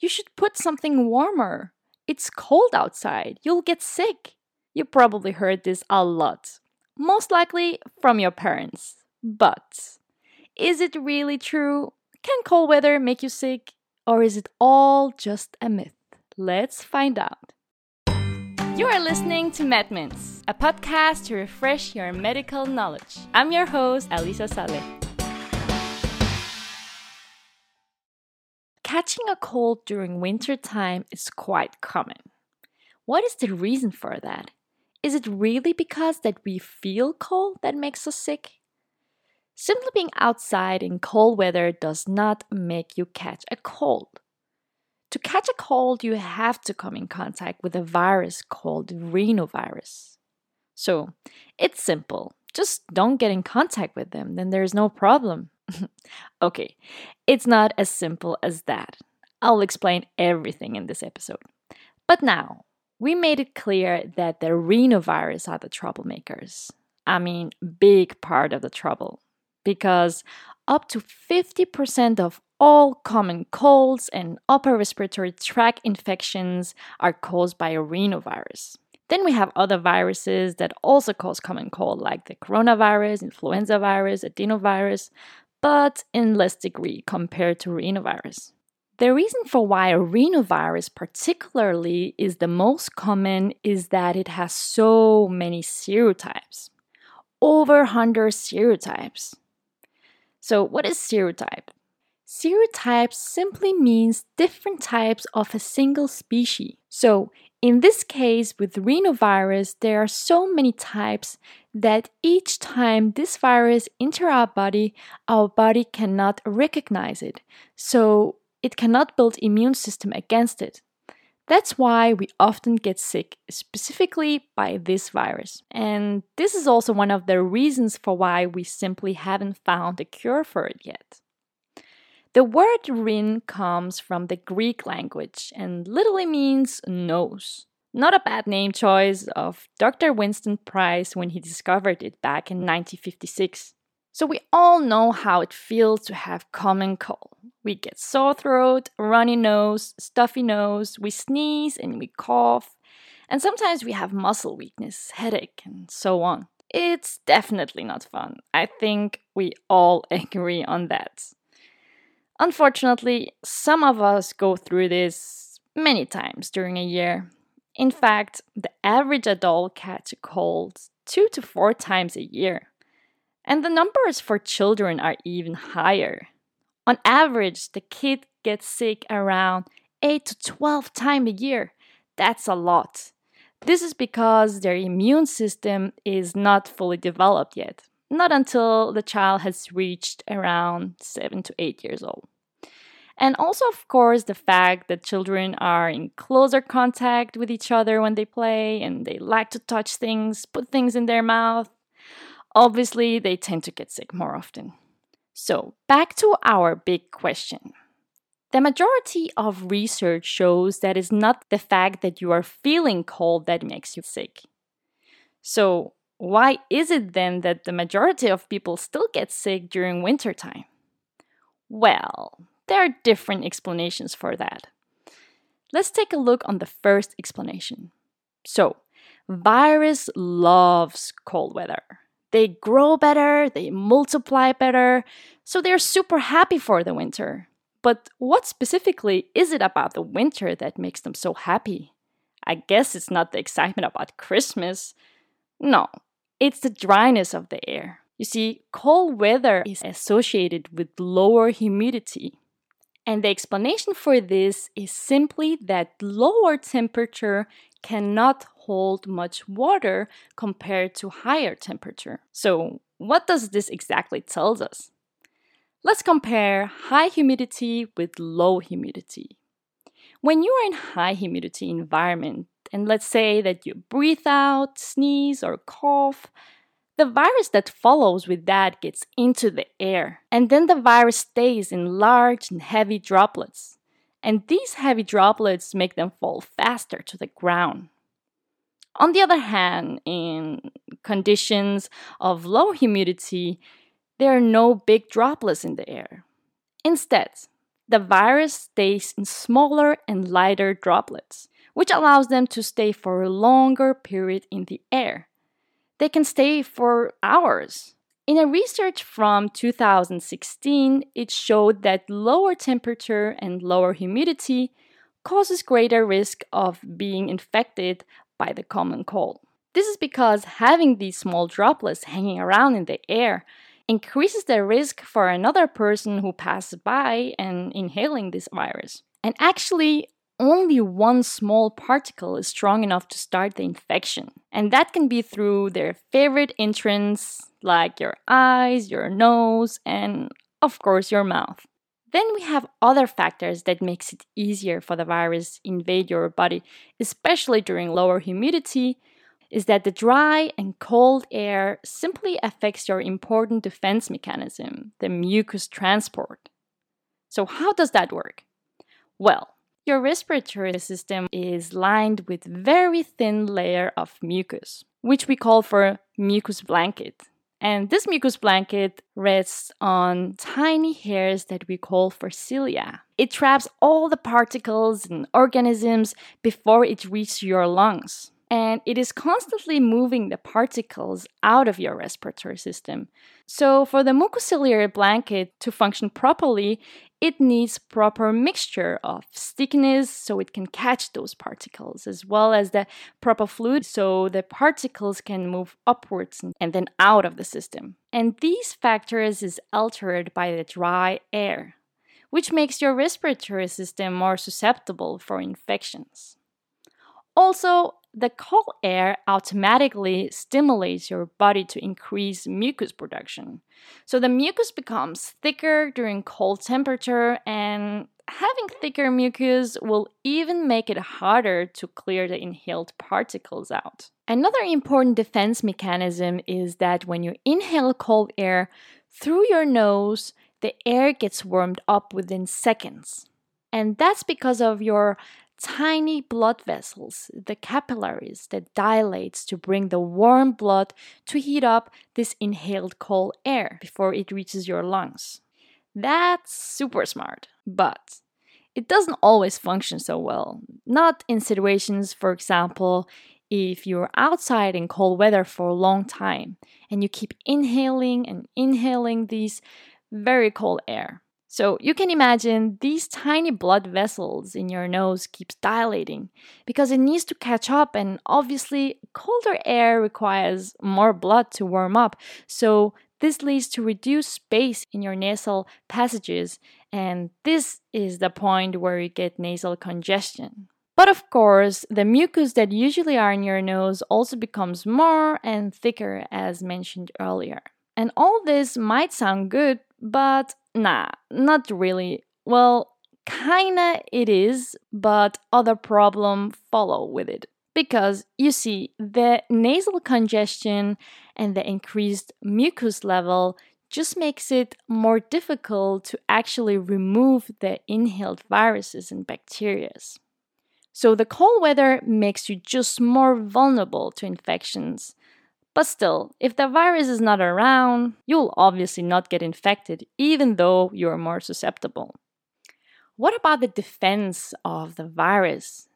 You should put something warmer. It's cold outside. You'll get sick. You probably heard this a lot, most likely from your parents. But is it really true? Can cold weather make you sick? Or is it all just a myth? Let's find out. You are listening to MedMints, a podcast to refresh your medical knowledge. I'm your host, Alisa Saleh. Catching a cold during winter time is quite common. What is the reason for that? Is it really because that we feel cold that makes us sick? Simply being outside in cold weather does not make you catch a cold. To catch a cold, you have to come in contact with a virus called rhinovirus. So, it's simple. Just don't get in contact with them, then there's no problem. okay, it's not as simple as that. I'll explain everything in this episode. But now, we made it clear that the rhinovirus are the troublemakers. I mean, big part of the trouble. Because up to 50% of all common colds and upper respiratory tract infections are caused by a rhinovirus. Then we have other viruses that also cause common cold, like the coronavirus, influenza virus, adenovirus, but in less degree compared to rhinovirus. The reason for why rhinovirus particularly is the most common is that it has so many serotypes. Over 100 serotypes. So, what is serotype? Serotype simply means different types of a single species. So, in this case, with rhinovirus, there are so many types that each time this virus enter our body, our body cannot recognize it. So it cannot build immune system against it. That's why we often get sick, specifically by this virus. And this is also one of the reasons for why we simply haven't found a cure for it yet. The word rhin comes from the Greek language and literally means nose. Not a bad name choice of Dr. Winston Price when he discovered it back in 1956. So we all know how it feels to have common cold. We get sore throat, runny nose, stuffy nose, we sneeze and we cough, and sometimes we have muscle weakness, headache, and so on. It's definitely not fun. I think we all agree on that. Unfortunately, some of us go through this many times during a year. In fact, the average adult catch a cold two to four times a year. And the numbers for children are even higher. On average, the kid gets sick around 8 to 12 times a year. That's a lot. This is because their immune system is not fully developed yet, not until the child has reached around 7 to 8 years old. And also, of course, the fact that children are in closer contact with each other when they play and they like to touch things, put things in their mouth. Obviously, they tend to get sick more often. So, back to our big question. The majority of research shows that it's not the fact that you are feeling cold that makes you sick. So, why is it then that the majority of people still get sick during wintertime? Well, there are different explanations for that. Let's take a look on the first explanation. So, virus loves cold weather. They grow better, they multiply better, so they're super happy for the winter. But what specifically is it about the winter that makes them so happy? I guess it's not the excitement about Christmas. No, it's the dryness of the air. You see, cold weather is associated with lower humidity. And the explanation for this is simply that lower temperature cannot hold much water compared to higher temperature. So, what does this exactly tells us? Let's compare high humidity with low humidity. When you are in high humidity environment, and let's say that you breathe out, sneeze or cough, the virus that follows with that gets into the air, and then the virus stays in large and heavy droplets. And these heavy droplets make them fall faster to the ground. On the other hand, in conditions of low humidity, there are no big droplets in the air. Instead, the virus stays in smaller and lighter droplets, which allows them to stay for a longer period in the air. They can stay for hours. In a research from 2016, it showed that lower temperature and lower humidity causes greater risk of being infected by the common cold. This is because having these small droplets hanging around in the air increases the risk for another person who passes by and inhaling this virus. And actually, only one small particle is strong enough to start the infection. And that can be through their favorite entrance, like your eyes, your nose, and of course your mouth. Then we have other factors that makes it easier for the virus invade your body, especially during lower humidity, is that the dry and cold air simply affects your important defense mechanism, the mucus transport. So how does that work? Well, your respiratory system is lined with very thin layer of mucus, which we call for mucus blanket. And this mucus blanket rests on tiny hairs that we call for cilia. It traps all the particles and organisms before it reaches your lungs. And it is constantly moving the particles out of your respiratory system. So, for the mucociliary blanket to function properly, it needs proper mixture of stickiness so it can catch those particles as well as the proper fluid so the particles can move upwards and then out of the system and these factors is altered by the dry air which makes your respiratory system more susceptible for infections also the cold air automatically stimulates your body to increase mucus production. So the mucus becomes thicker during cold temperature and having thicker mucus will even make it harder to clear the inhaled particles out. Another important defense mechanism is that when you inhale cold air through your nose, the air gets warmed up within seconds. And that's because of your tiny blood vessels, the capillaries that dilates to bring the warm blood to heat up this inhaled cold air before it reaches your lungs. That's super smart, but it doesn't always function so well. Not in situations, for example, if you're outside in cold weather for a long time and you keep inhaling and inhaling these very cold air. So you can imagine these tiny blood vessels in your nose keeps dilating because it needs to catch up and obviously colder air requires more blood to warm up. So this leads to reduced space in your nasal passages and this is the point where you get nasal congestion. But of course, the mucus that usually are in your nose also becomes more and thicker as mentioned earlier. And all this might sound good, but Nah, not really. Well, kinda it is, but other problem follow with it. Because you see, the nasal congestion and the increased mucus level just makes it more difficult to actually remove the inhaled viruses and bacteria. So the cold weather makes you just more vulnerable to infections but still, if the virus is not around, you'll obviously not get infected, even though you're more susceptible. What about the defense of the virus?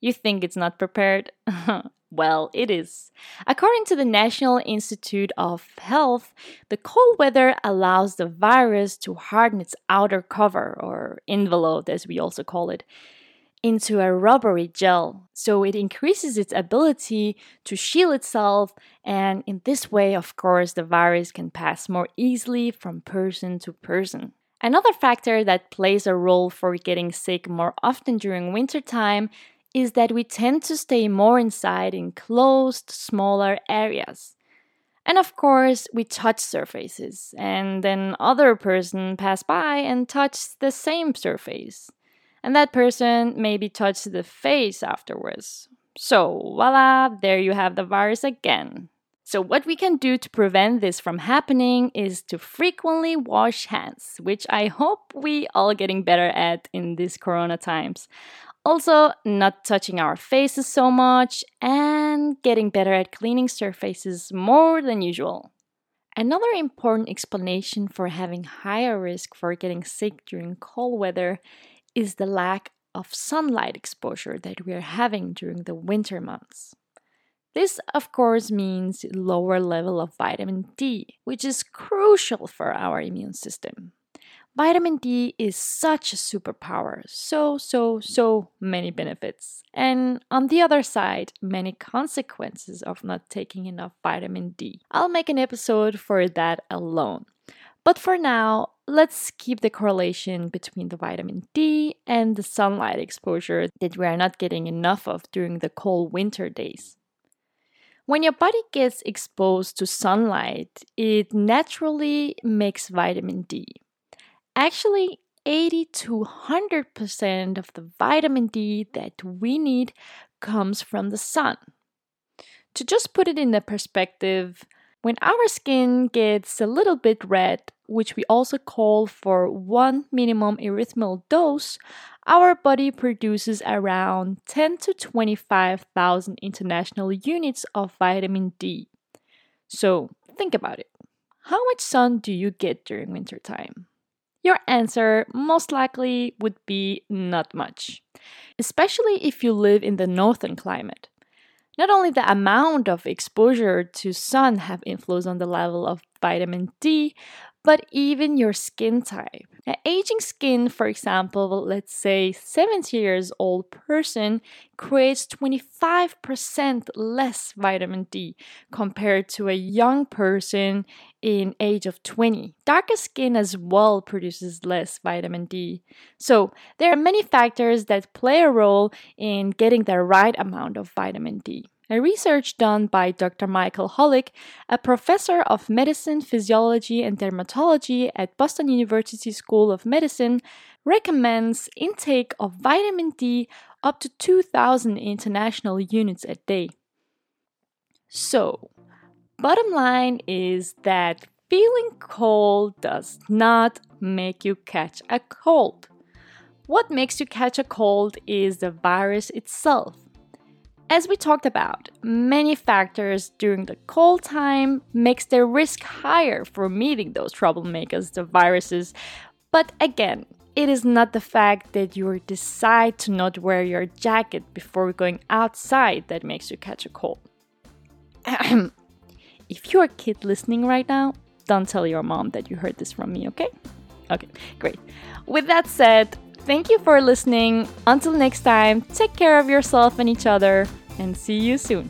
You think it's not prepared? well, it is. According to the National Institute of Health, the cold weather allows the virus to harden its outer cover, or envelope as we also call it, into a rubbery gel. So it increases its ability to shield itself, and in this way, of course, the virus can pass more easily from person to person. Another factor that plays a role for getting sick more often during wintertime is that we tend to stay more inside in closed, smaller areas. And of course, we touch surfaces, and then other person pass by and touch the same surface and that person maybe touched the face afterwards. So, voila, there you have the virus again. So, what we can do to prevent this from happening is to frequently wash hands, which I hope we all getting better at in these corona times. Also, not touching our faces so much and getting better at cleaning surfaces more than usual. Another important explanation for having higher risk for getting sick during cold weather is the lack of sunlight exposure that we are having during the winter months. This, of course, means lower level of vitamin D, which is crucial for our immune system. Vitamin D is such a superpower, so, so, so many benefits. And on the other side, many consequences of not taking enough vitamin D. I'll make an episode for that alone. But for now, let's keep the correlation between the vitamin D and the sunlight exposure that we are not getting enough of during the cold winter days. When your body gets exposed to sunlight, it naturally makes vitamin D. Actually, 80 to 100% of the vitamin D that we need comes from the sun. To just put it in the perspective, when our skin gets a little bit red, which we also call for one minimum erythemal dose, our body produces around 10 to 25,000 international units of vitamin D. So think about it. How much sun do you get during winter time? Your answer most likely would be not much, especially if you live in the northern climate. Not only the amount of exposure to sun have influence on the level of vitamin D, but even your skin type. An aging skin, for example, let's say 70 years old person creates 25% less vitamin D compared to a young person in age of 20. Darker skin as well produces less vitamin D. So, there are many factors that play a role in getting the right amount of vitamin D. A research done by Dr. Michael Holick, a professor of medicine, physiology, and dermatology at Boston University School of Medicine, recommends intake of vitamin D up to 2000 international units a day. So, bottom line is that feeling cold does not make you catch a cold. What makes you catch a cold is the virus itself. As we talked about, many factors during the cold time makes the risk higher for meeting those troublemakers, the viruses. But again, it is not the fact that you decide to not wear your jacket before going outside that makes you catch a cold. if you're a kid listening right now, don't tell your mom that you heard this from me, okay? Okay, great. With that said, Thank you for listening. Until next time, take care of yourself and each other, and see you soon.